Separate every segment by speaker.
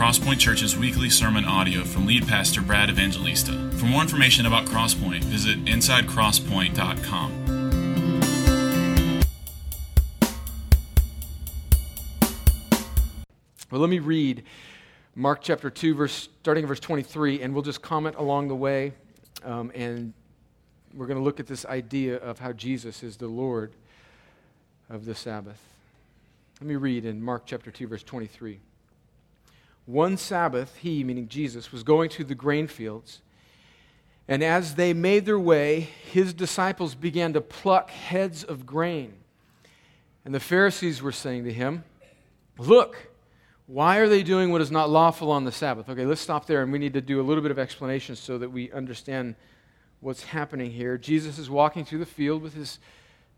Speaker 1: Crosspoint Church's weekly sermon audio from lead pastor Brad Evangelista. For more information about Crosspoint, visit insidecrosspoint.com.
Speaker 2: Well, let me read Mark chapter 2, verse, starting in verse 23, and we'll just comment along the way. Um, and we're going to look at this idea of how Jesus is the Lord of the Sabbath. Let me read in Mark chapter 2, verse 23. One Sabbath, he, meaning Jesus, was going to the grain fields. And as they made their way, his disciples began to pluck heads of grain. And the Pharisees were saying to him, Look, why are they doing what is not lawful on the Sabbath? Okay, let's stop there and we need to do a little bit of explanation so that we understand what's happening here. Jesus is walking through the field with his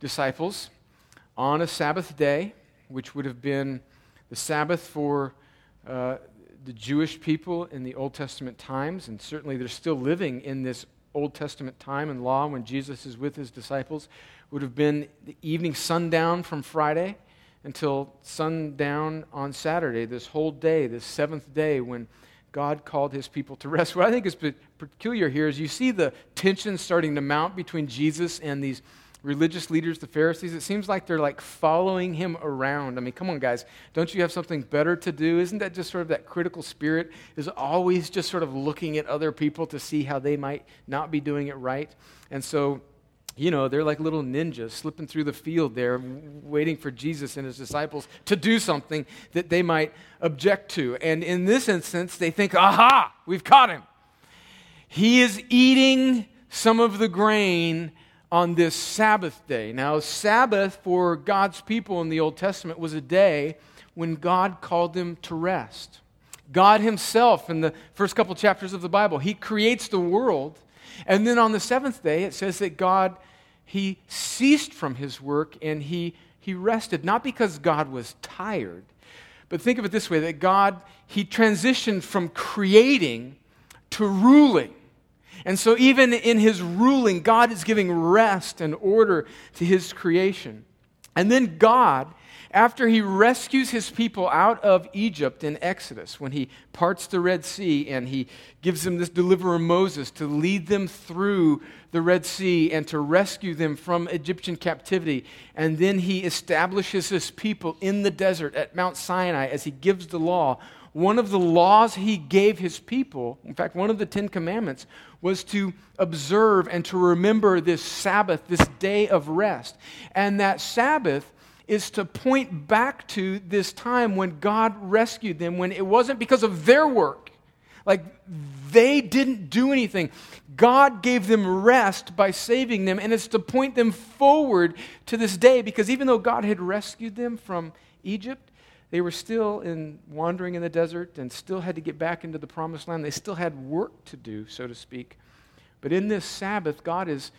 Speaker 2: disciples on a Sabbath day, which would have been the Sabbath for uh, the Jewish people in the Old Testament times, and certainly they're still living in this Old Testament time and law when Jesus is with his disciples, would have been the evening sundown from Friday until sundown on Saturday, this whole day, this seventh day when God called his people to rest. What I think is peculiar here is you see the tension starting to mount between Jesus and these religious leaders, the Pharisees, it seems like they're like following him around. I mean, come on, guys. Don't you have something better to do? Isn't that just sort of that critical spirit is always just sort of looking at other people to see how they might not be doing it right? And so, you know, they're like little ninjas slipping through the field there, waiting for Jesus and his disciples to do something that they might object to. And in this instance, they think, aha, we've caught him. He is eating some of the grain on this Sabbath day. Now, Sabbath for God's people in the Old Testament was a day when God called them to rest. God Himself, in the first couple chapters of the Bible, He creates the world. And then on the seventh day, it says that God, He ceased from His work and He, he rested, not because God was tired, but think of it this way that God, He transitioned from creating to ruling. And so, even in his ruling, God is giving rest and order to his creation. And then, God, after he rescues his people out of Egypt in Exodus, when he parts the Red Sea and he gives them this deliverer Moses to lead them through the Red Sea and to rescue them from Egyptian captivity, and then he establishes his people in the desert at Mount Sinai as he gives the law one of the laws he gave his people, in fact, one of the Ten Commandments, was to observe and to remember this Sabbath, this day of rest. And that Sabbath is to point back to this time when God rescued them, when it wasn't because of their work. Like they didn't do anything. God gave them rest by saving them, and it's to point them forward to this day because even though God had rescued them from Egypt, they were still in wandering in the desert and still had to get back into the promised land. They still had work to do, so to speak. But in this Sabbath, God is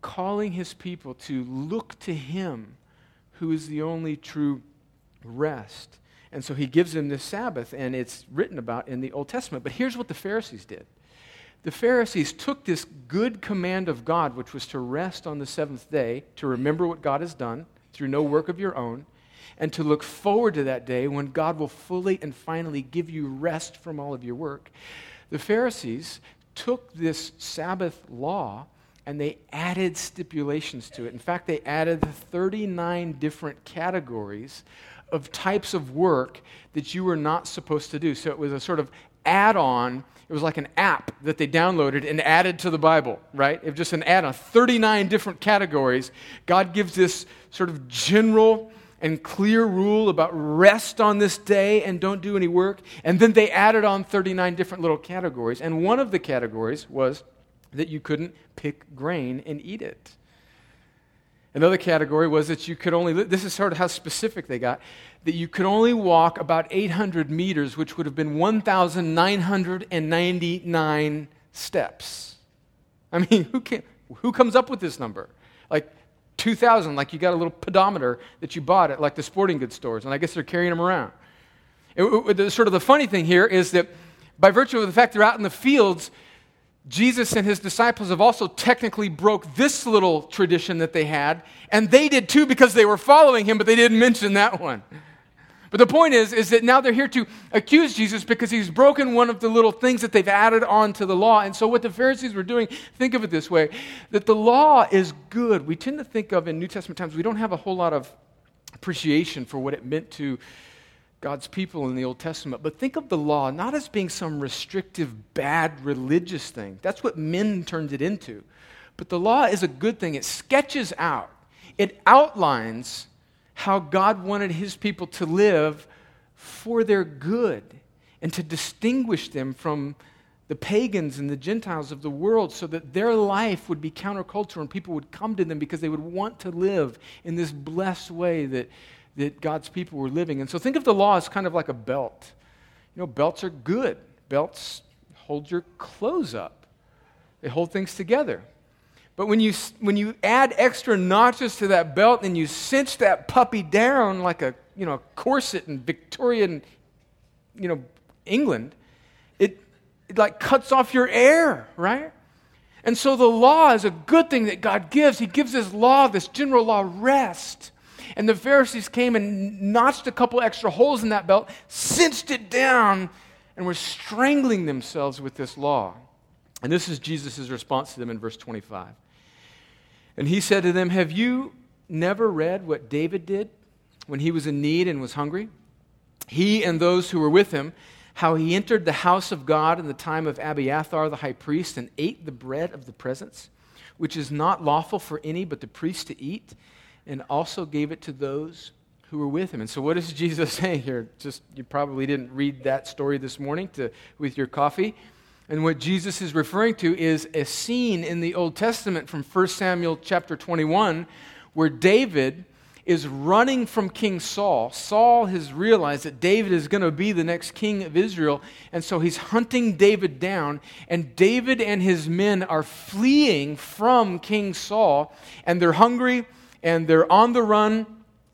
Speaker 2: calling his people to look to him who is the only true rest. And so he gives them this Sabbath, and it's written about in the Old Testament. But here's what the Pharisees did the Pharisees took this good command of God, which was to rest on the seventh day, to remember what God has done through no work of your own, and to look forward to that day when God will fully and finally give you rest from all of your work. The Pharisees took this Sabbath law and they added stipulations to it. In fact, they added 39 different categories of types of work that you were not supposed to do. So it was a sort of add on. It was like an app that they downloaded and added to the Bible, right? It was just an add on. 39 different categories. God gives this sort of general and clear rule about rest on this day and don't do any work. And then they added on 39 different little categories. And one of the categories was that you couldn't pick grain and eat it. Another category was that you could only, this is sort of how specific they got, that you could only walk about 800 meters, which would have been 1,999 steps. I mean, who, can, who comes up with this number? Like, 2000 like you got a little pedometer that you bought at like the sporting goods stores and i guess they're carrying them around. It, it, it, sort of the funny thing here is that by virtue of the fact they're out in the fields jesus and his disciples have also technically broke this little tradition that they had and they did too because they were following him but they didn't mention that one But the point is, is that now they're here to accuse Jesus because he's broken one of the little things that they've added on to the law. And so what the Pharisees were doing, think of it this way, that the law is good. We tend to think of in New Testament times, we don't have a whole lot of appreciation for what it meant to God's people in the Old Testament. But think of the law not as being some restrictive, bad religious thing. That's what men turned it into. But the law is a good thing. It sketches out, it outlines how God wanted his people to live for their good and to distinguish them from the pagans and the Gentiles of the world so that their life would be countercultural and people would come to them because they would want to live in this blessed way that that God's people were living. And so think of the law as kind of like a belt. You know, belts are good. Belts hold your clothes up, they hold things together. But when you, when you add extra notches to that belt and you cinch that puppy down like a you know, corset in Victorian you know, England, it, it like cuts off your air, right? And so the law is a good thing that God gives. He gives His law, this general law, rest. And the Pharisees came and notched a couple extra holes in that belt, cinched it down, and were strangling themselves with this law. And this is Jesus' response to them in verse 25. And he said to them, Have you never read what David did when he was in need and was hungry? He and those who were with him, how he entered the house of God in the time of Abiathar the high priest and ate the bread of the presence, which is not lawful for any but the priest to eat and also gave it to those who were with him. And so, what is Jesus saying here? Just you probably didn't read that story this morning to, with your coffee. And what Jesus is referring to is a scene in the Old Testament from 1 Samuel chapter 21 where David is running from King Saul. Saul has realized that David is going to be the next king of Israel, and so he's hunting David down. And David and his men are fleeing from King Saul, and they're hungry and they're on the run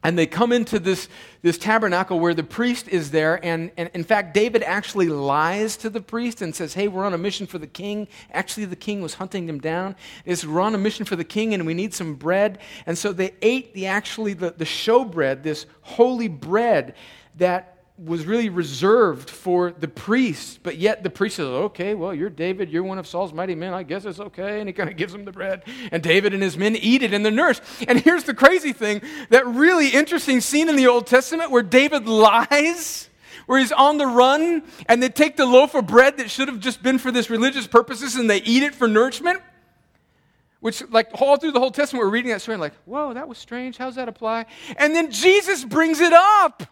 Speaker 2: and they come into this, this tabernacle where the priest is there. And, and in fact, David actually lies to the priest and says, Hey, we're on a mission for the king. Actually, the king was hunting them down. It's, we're on a mission for the king and we need some bread. And so they ate the actually the, the show bread, this holy bread that was really reserved for the priest, but yet the priest says, Okay, well, you're David, you're one of Saul's mighty men, I guess it's okay. And he kind of gives him the bread, and David and his men eat it in the nurse. And here's the crazy thing that really interesting scene in the Old Testament where David lies, where he's on the run, and they take the loaf of bread that should have just been for this religious purposes and they eat it for nourishment. Which, like, all through the whole Testament, we're reading that story and like, whoa, that was strange. How's that apply? And then Jesus brings it up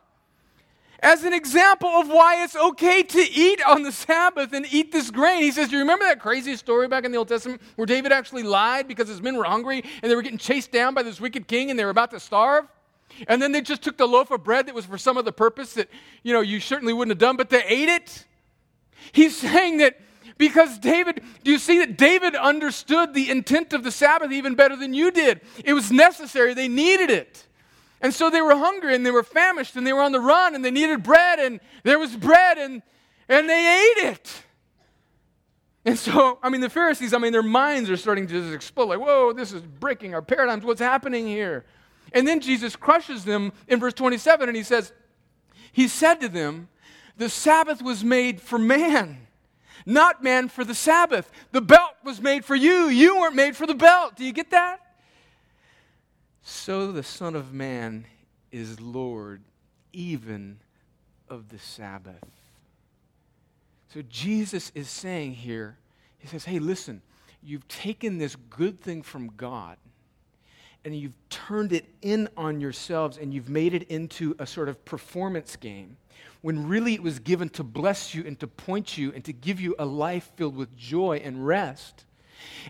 Speaker 2: as an example of why it's okay to eat on the Sabbath and eat this grain. He says, Do you remember that crazy story back in the Old Testament where David actually lied because his men were hungry and they were getting chased down by this wicked king and they were about to starve? And then they just took the loaf of bread that was for some other purpose that, you know, you certainly wouldn't have done, but they ate it. He's saying that because David, do you see that David understood the intent of the Sabbath even better than you did? It was necessary, they needed it. And so they were hungry and they were famished and they were on the run and they needed bread and there was bread and, and they ate it. And so, I mean, the Pharisees, I mean, their minds are starting to just explode like, whoa, this is breaking our paradigms. What's happening here? And then Jesus crushes them in verse 27 and he says, He said to them, The Sabbath was made for man, not man for the Sabbath. The belt was made for you. You weren't made for the belt. Do you get that? So the Son of Man is Lord even of the Sabbath. So Jesus is saying here, He says, hey, listen, you've taken this good thing from God and you've turned it in on yourselves and you've made it into a sort of performance game when really it was given to bless you and to point you and to give you a life filled with joy and rest.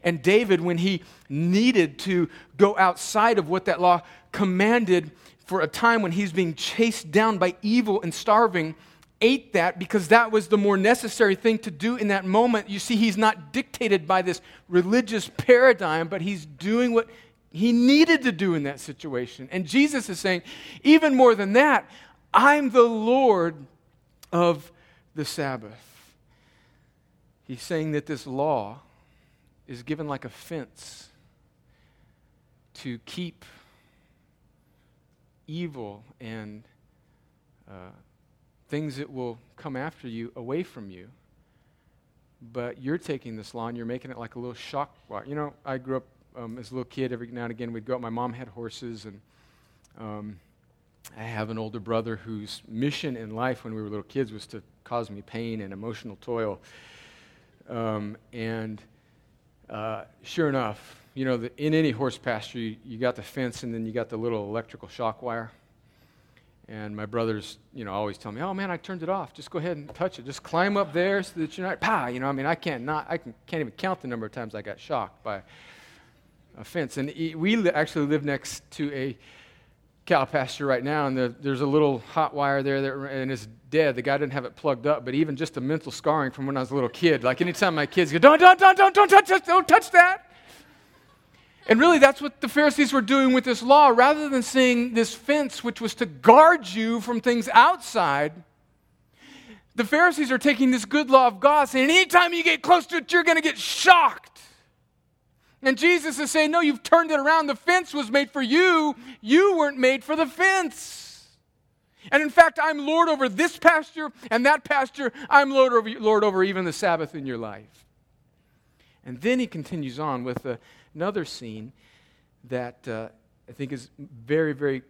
Speaker 2: And David, when he needed to go outside of what that law commanded for a time when he's being chased down by evil and starving, ate that because that was the more necessary thing to do in that moment. You see, he's not dictated by this religious paradigm, but he's doing what he needed to do in that situation. And Jesus is saying, even more than that, I'm the Lord of the Sabbath. He's saying that this law is given like a fence to keep evil and uh, things that will come after you away from you. But you're taking this law and you're making it like a little shock wire. You know, I grew up um, as a little kid. Every now and again, we'd go out. My mom had horses, and um, I have an older brother whose mission in life when we were little kids was to cause me pain and emotional toil. Um, and uh, sure enough, you know, the, in any horse pasture, you, you got the fence and then you got the little electrical shock wire. And my brothers, you know, always tell me, "Oh man, I turned it off. Just go ahead and touch it. Just climb up there so that you're not, pa." You know, I mean, I can't not, I can, can't even count the number of times I got shocked by a fence. And we actually live next to a cow pasture right now, and the, there's a little hot wire there, that, and it's dead. The guy didn't have it plugged up, but even just a mental scarring from when I was a little kid. Like anytime my kids go, "Don't, don't, don't, don't, don't touch this! Don't touch that!" And really, that's what the Pharisees were doing with this law. Rather than seeing this fence, which was to guard you from things outside, the Pharisees are taking this good law of God, saying, anytime you get close to it, you're going to get shocked. And Jesus is saying, no, you've turned it around. The fence was made for you, you weren't made for the fence. And in fact, I'm Lord over this pasture and that pasture. I'm Lord over, Lord over even the Sabbath in your life. And then he continues on with the another scene that uh, I think is very, very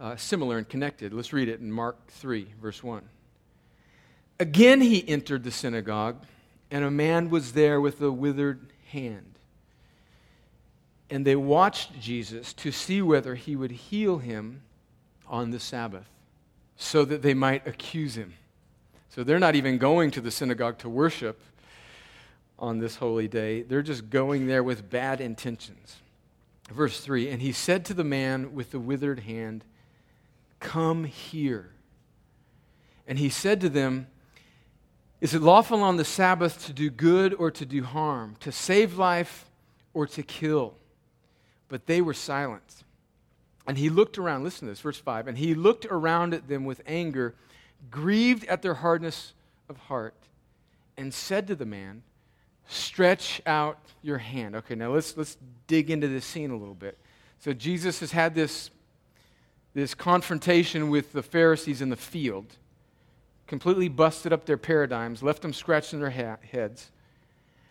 Speaker 2: uh, similar and connected. Let's read it in Mark 3, verse 1. Again he entered the synagogue, and a man was there with a withered hand. And they watched Jesus to see whether he would heal him on the Sabbath, so that they might accuse him. So they're not even going to the synagogue to worship on this holy day. They're just going there with bad intentions. Verse 3 And he said to the man with the withered hand, Come here. And he said to them, Is it lawful on the Sabbath to do good or to do harm, to save life or to kill? But they were silent. And he looked around, listen to this, verse 5. And he looked around at them with anger, grieved at their hardness of heart, and said to the man, stretch out your hand. Okay, now let's, let's dig into this scene a little bit. So Jesus has had this, this confrontation with the Pharisees in the field, completely busted up their paradigms, left them scratching their ha- heads.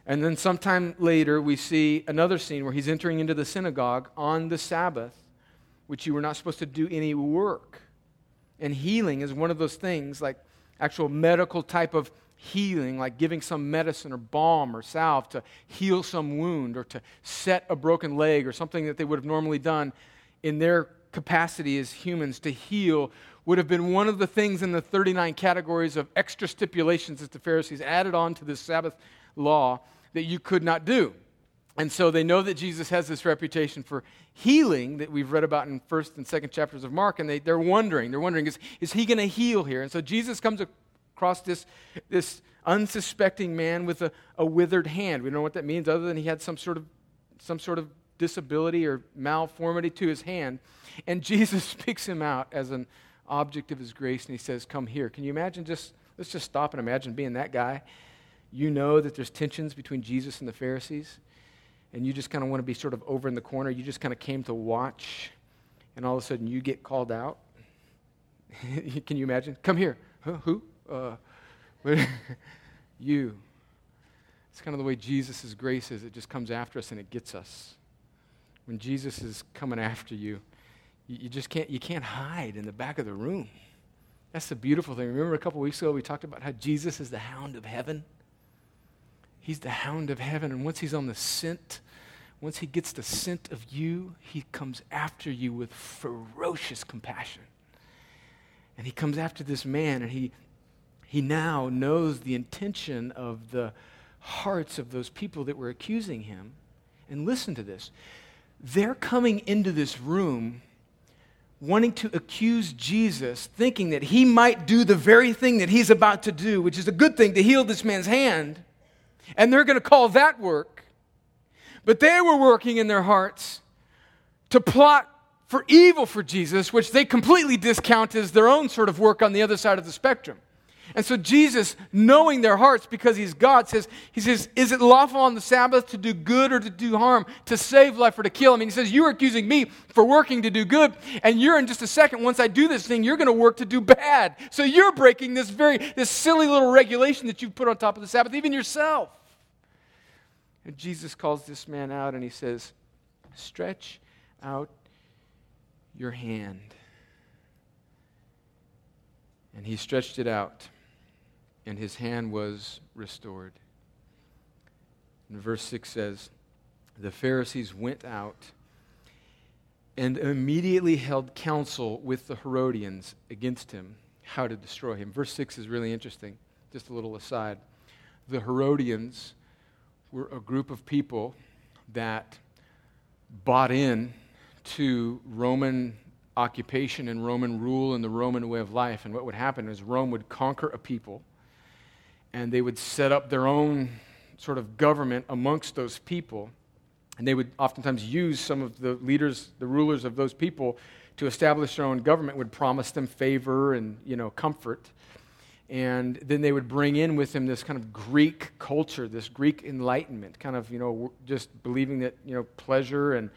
Speaker 2: And then sometime later, we see another scene where he's entering into the synagogue on the Sabbath, which you were not supposed to do any work. And healing is one of those things, like actual medical type of healing, like giving some medicine or balm or salve to heal some wound or to set a broken leg or something that they would have normally done in their capacity as humans to heal, would have been one of the things in the 39 categories of extra stipulations that the Pharisees added on to this Sabbath law that you could not do. And so they know that Jesus has this reputation for healing that we've read about in first and second chapters of Mark, and they, they're wondering, they're wondering, is, is he going to heal here? And so Jesus comes across this, this unsuspecting man with a, a withered hand. We don't know what that means other than he had some sort of, some sort of disability or malformity to his hand. And Jesus picks him out as an object of his grace and he says, Come here. Can you imagine just, let's just stop and imagine being that guy. You know that there's tensions between Jesus and the Pharisees, and you just kind of want to be sort of over in the corner. You just kind of came to watch, and all of a sudden you get called out. Can you imagine? Come here. Huh, who? uh, you. It's kind of the way Jesus' grace is. It just comes after us and it gets us. When Jesus is coming after you, you, you just can't, you can't hide in the back of the room. That's the beautiful thing. Remember a couple weeks ago we talked about how Jesus is the hound of heaven? He's the hound of heaven. And once he's on the scent, once he gets the scent of you, he comes after you with ferocious compassion. And he comes after this man and he he now knows the intention of the hearts of those people that were accusing him. And listen to this they're coming into this room wanting to accuse Jesus, thinking that he might do the very thing that he's about to do, which is a good thing to heal this man's hand. And they're going to call that work. But they were working in their hearts to plot for evil for Jesus, which they completely discount as their own sort of work on the other side of the spectrum. And so Jesus, knowing their hearts because he's God, says, He says, Is it lawful on the Sabbath to do good or to do harm, to save life or to kill? I mean, he says, You are accusing me for working to do good, and you're in just a second, once I do this thing, you're going to work to do bad. So you're breaking this very, this silly little regulation that you've put on top of the Sabbath, even yourself. And Jesus calls this man out and he says, Stretch out your hand. And he stretched it out, and his hand was restored. And verse 6 says, The Pharisees went out and immediately held counsel with the Herodians against him, how to destroy him. Verse 6 is really interesting. Just a little aside. The Herodians were a group of people that bought in to Roman occupation and Roman rule and the Roman way of life. And what would happen is Rome would conquer a people and they would set up their own sort of government amongst those people. And they would oftentimes use some of the leaders, the rulers of those people, to establish their own government, would promise them favor and you know comfort. And then they would bring in with them this kind of Greek culture, this Greek enlightenment, kind of you know just believing that you know pleasure and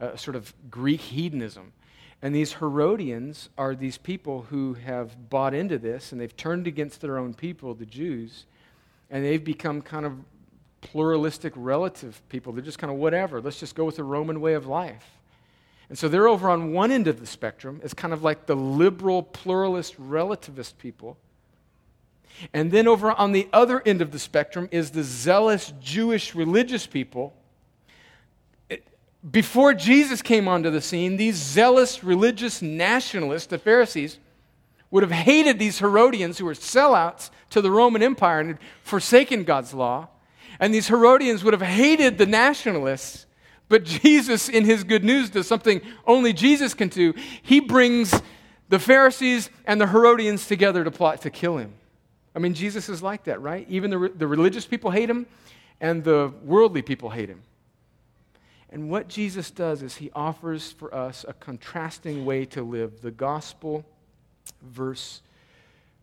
Speaker 2: uh, sort of Greek hedonism. And these Herodians are these people who have bought into this and they've turned against their own people, the Jews, and they've become kind of pluralistic relative people. They're just kind of whatever. Let's just go with the Roman way of life. And so they're over on one end of the spectrum as kind of like the liberal, pluralist, relativist people. And then over on the other end of the spectrum is the zealous Jewish religious people before Jesus came onto the scene, these zealous religious nationalists, the Pharisees, would have hated these Herodians who were sellouts to the Roman Empire and had forsaken God's law. And these Herodians would have hated the nationalists. But Jesus, in his good news, does something only Jesus can do. He brings the Pharisees and the Herodians together to plot to kill him. I mean, Jesus is like that, right? Even the, the religious people hate him, and the worldly people hate him. And what Jesus does is he offers for us a contrasting way to live the gospel versus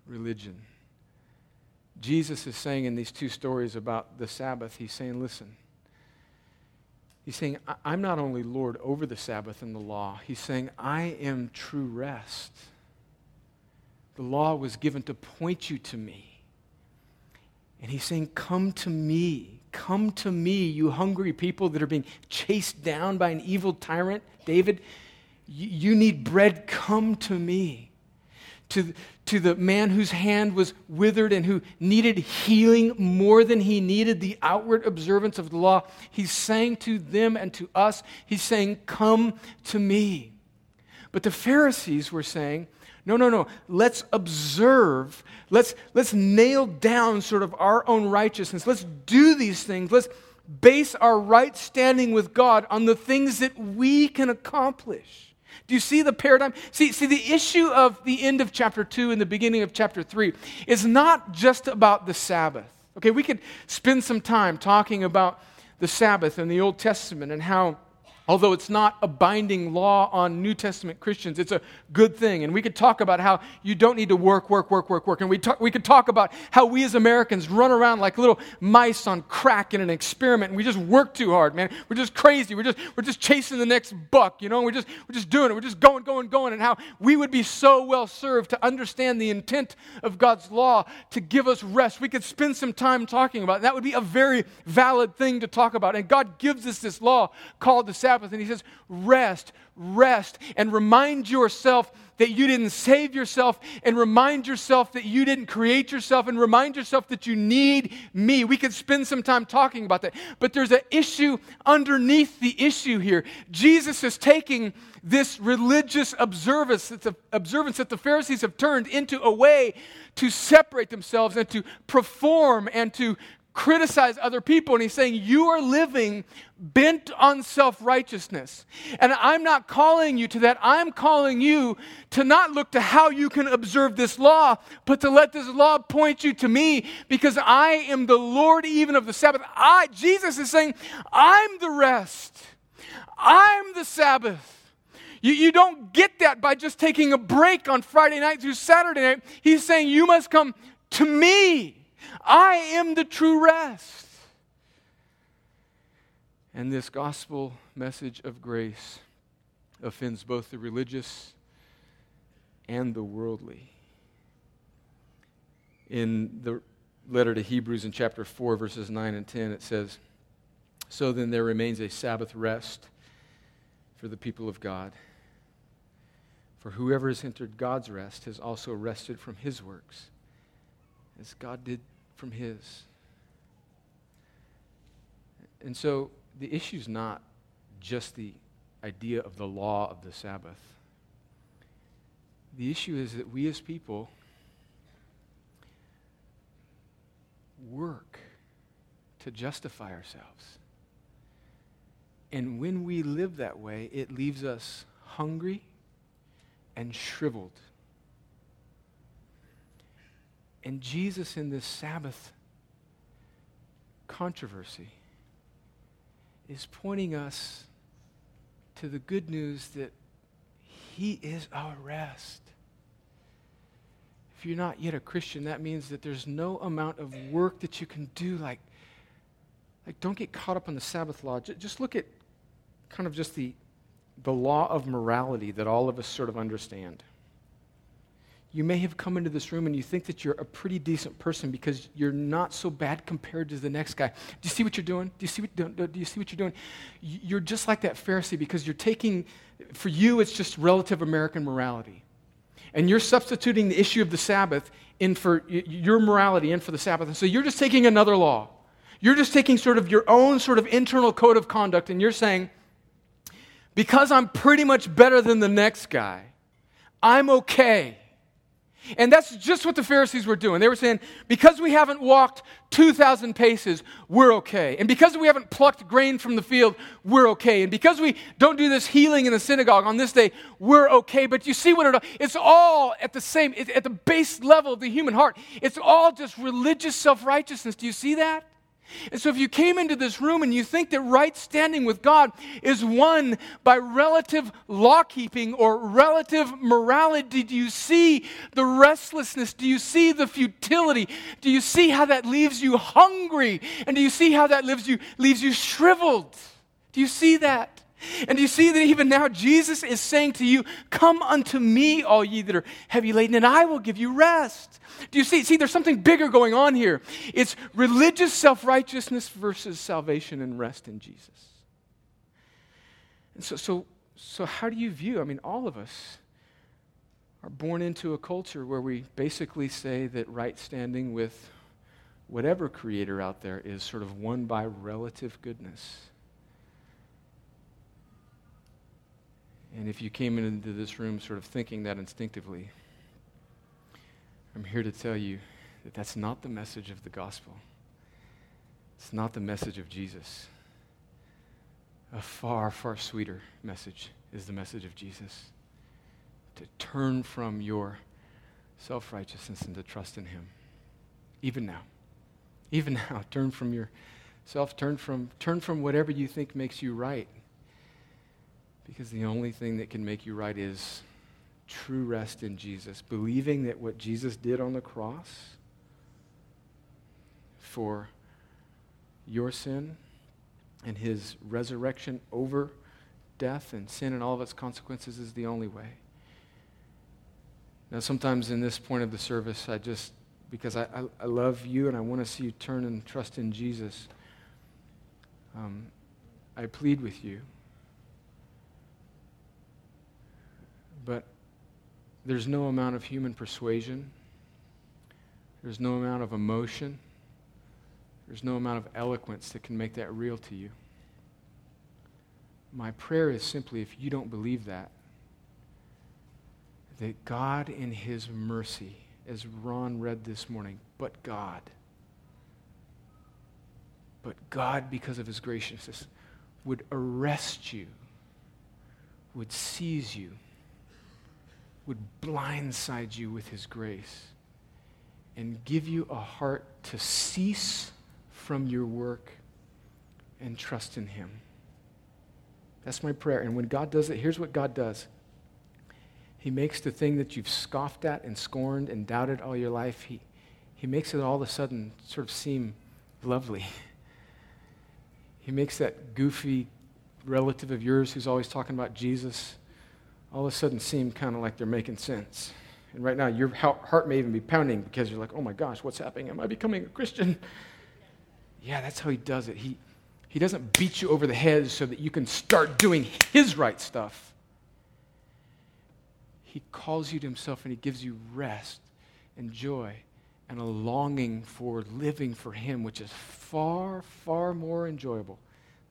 Speaker 2: religion. Jesus is saying in these two stories about the Sabbath, he's saying, listen, he's saying, I'm not only Lord over the Sabbath and the law, he's saying, I am true rest. The law was given to point you to me. And he's saying, Come to me. Come to me, you hungry people that are being chased down by an evil tyrant. David, you, need bread. Come to me. To, to the man whose hand was withered and who needed healing more than he needed the outward observance of the law, he's saying to them and to us, he's saying, Come to me. But the Pharisees were saying, no, no, no. Let's observe. Let's, let's nail down sort of our own righteousness. Let's do these things. Let's base our right standing with God on the things that we can accomplish. Do you see the paradigm? See, see, the issue of the end of chapter 2 and the beginning of chapter 3 is not just about the Sabbath. Okay, we could spend some time talking about the Sabbath in the Old Testament and how Although it's not a binding law on New Testament Christians, it's a good thing. And we could talk about how you don't need to work, work, work, work, work. And we, talk, we could talk about how we as Americans run around like little mice on crack in an experiment and we just work too hard, man. We're just crazy. We're just, we're just chasing the next buck, you know? We're just, we're just doing it. We're just going, going, going. And how we would be so well served to understand the intent of God's law to give us rest. We could spend some time talking about it. That would be a very valid thing to talk about. And God gives us this law called the Sabbath Sabbath. And he says, rest, rest, and remind yourself that you didn't save yourself, and remind yourself that you didn't create yourself, and remind yourself that you need me. We could spend some time talking about that. But there's an issue underneath the issue here. Jesus is taking this religious observance, observance that the Pharisees have turned into a way to separate themselves and to perform and to criticize other people. And he's saying, You are living bent on self righteousness. And I'm not calling you to that. I'm calling you to not look to how you can observe this law, but to let this law point you to me because I am the Lord even of the Sabbath. I, Jesus is saying, I'm the rest, I'm the Sabbath. You, you don't get that by just taking a break on Friday night through Saturday night. He's saying you must come to me. I am the true rest. And this gospel message of grace offends both the religious and the worldly. In the letter to Hebrews in chapter 4, verses 9 and 10, it says, So then there remains a Sabbath rest for the people of God. For whoever has entered God's rest has also rested from his works, as God did from his. And so the issue is not just the idea of the law of the Sabbath. The issue is that we as people work to justify ourselves. And when we live that way, it leaves us hungry and shriveled. And Jesus, in this Sabbath controversy, is pointing us to the good news that He is our rest. If you're not yet a Christian, that means that there's no amount of work that you can do. Like, like don't get caught up on the Sabbath law. Just look at kind of just the, the law of morality that all of us sort of understand you may have come into this room and you think that you're a pretty decent person because you're not so bad compared to the next guy. Do you see what you're doing? Do you see what, do, you see what you're doing? You're just like that Pharisee because you're taking, for you, it's just relative American morality. And you're substituting the issue of the Sabbath in for your morality in for the Sabbath. And so you're just taking another law. You're just taking sort of your own sort of internal code of conduct and you're saying, because I'm pretty much better than the next guy, I'm okay. And that's just what the Pharisees were doing. They were saying, because we haven't walked 2,000 paces, we're okay. And because we haven't plucked grain from the field, we're okay. And because we don't do this healing in the synagogue on this day, we're okay. But you see what it, it's all at the same, at the base level of the human heart. It's all just religious self righteousness. Do you see that? And so, if you came into this room and you think that right standing with God is won by relative law keeping or relative morality, do you see the restlessness? Do you see the futility? Do you see how that leaves you hungry? And do you see how that leaves you, leaves you shriveled? Do you see that? And do you see that even now Jesus is saying to you, Come unto me, all ye that are heavy laden, and I will give you rest. Do you see? See, there's something bigger going on here. It's religious self righteousness versus salvation and rest in Jesus. And so, so, so, how do you view? I mean, all of us are born into a culture where we basically say that right standing with whatever creator out there is sort of won by relative goodness. And if you came into this room sort of thinking that instinctively, I'm here to tell you that that's not the message of the gospel. It's not the message of Jesus. A far, far sweeter message is the message of Jesus. To turn from your self righteousness and to trust in Him. Even now. Even now, turn from yourself, turn from, turn from whatever you think makes you right because the only thing that can make you right is true rest in Jesus, believing that what Jesus did on the cross for your sin and his resurrection over death and sin and all of its consequences is the only way. Now, sometimes in this point of the service, I just, because I, I, I love you and I want to see you turn and trust in Jesus, um, I plead with you But there's no amount of human persuasion, there's no amount of emotion, there's no amount of eloquence that can make that real to you. My prayer is simply if you don't believe that, that God in His mercy, as Ron read this morning, but God, but God, because of His graciousness, would arrest you, would seize you would blindside you with his grace and give you a heart to cease from your work and trust in him. That's my prayer. And when God does it, here's what God does He makes the thing that you've scoffed at and scorned and doubted all your life, He, he makes it all of a sudden sort of seem lovely. He makes that goofy relative of yours who's always talking about Jesus all of a sudden seem kind of like they're making sense. And right now, your heart may even be pounding because you're like, oh my gosh, what's happening? Am I becoming a Christian? Yeah, that's how he does it. He, he doesn't beat you over the head so that you can start doing his right stuff. He calls you to himself and he gives you rest and joy and a longing for living for him, which is far, far more enjoyable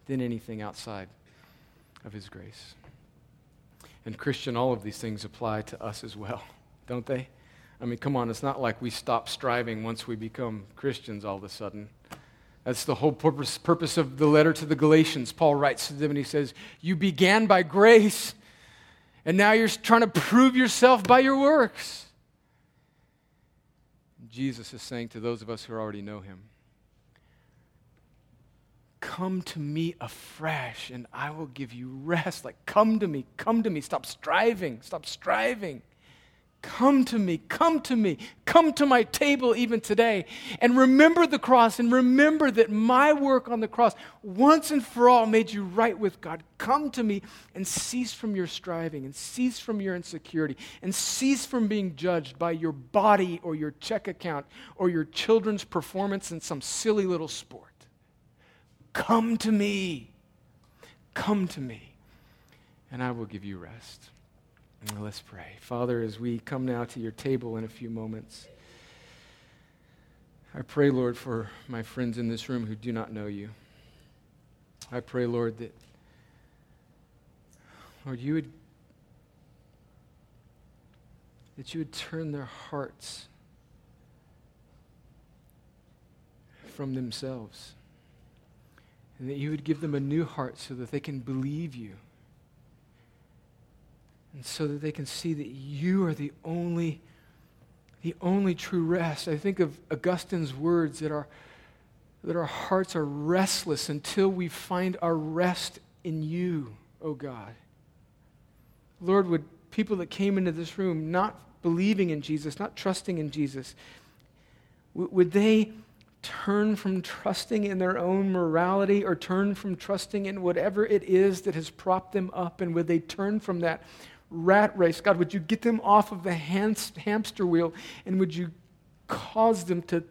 Speaker 2: than anything outside of his grace. And Christian, all of these things apply to us as well, don't they? I mean, come on, it's not like we stop striving once we become Christians all of a sudden. That's the whole purpose, purpose of the letter to the Galatians. Paul writes to them and he says, You began by grace, and now you're trying to prove yourself by your works. Jesus is saying to those of us who already know him, Come to me afresh, and I will give you rest. Like, come to me, come to me. Stop striving, stop striving. Come to me, come to me, come to my table even today. And remember the cross and remember that my work on the cross once and for all made you right with God. Come to me and cease from your striving and cease from your insecurity and cease from being judged by your body or your check account or your children's performance in some silly little sport. Come to me, come to me, and I will give you rest. Let's pray. Father, as we come now to your table in a few moments, I pray, Lord, for my friends in this room who do not know you. I pray, Lord, that, Lord, you would, that you would turn their hearts from themselves and that you would give them a new heart so that they can believe you and so that they can see that you are the only the only true rest. I think of Augustine's words that our that our hearts are restless until we find our rest in you, oh God. Lord, would people that came into this room not believing in Jesus, not trusting in Jesus, would they turn from trusting in their own morality or turn from trusting in whatever it is that has propped them up? And would they turn from that rat race. God, would you get them off of the hamster wheel and would you cause them to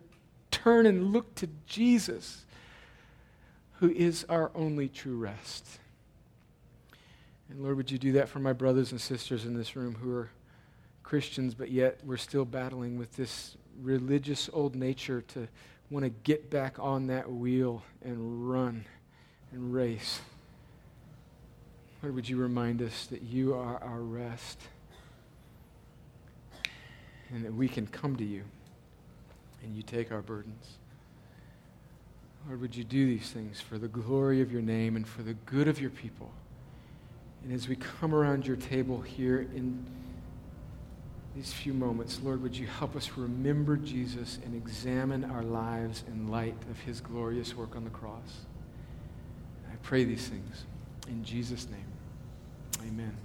Speaker 2: turn and look to Jesus, who is our only true rest? And Lord, would you do that for my brothers and sisters in this room who are Christians, but yet we're still battling with this religious old nature to want to get back on that wheel and run and race. Lord, would you remind us that you are our rest and that we can come to you and you take our burdens. Lord, would you do these things for the glory of your name and for the good of your people? And as we come around your table here in these few moments, Lord, would you help us remember Jesus and examine our lives in light of his glorious work on the cross? I pray these things in Jesus' name. Amen.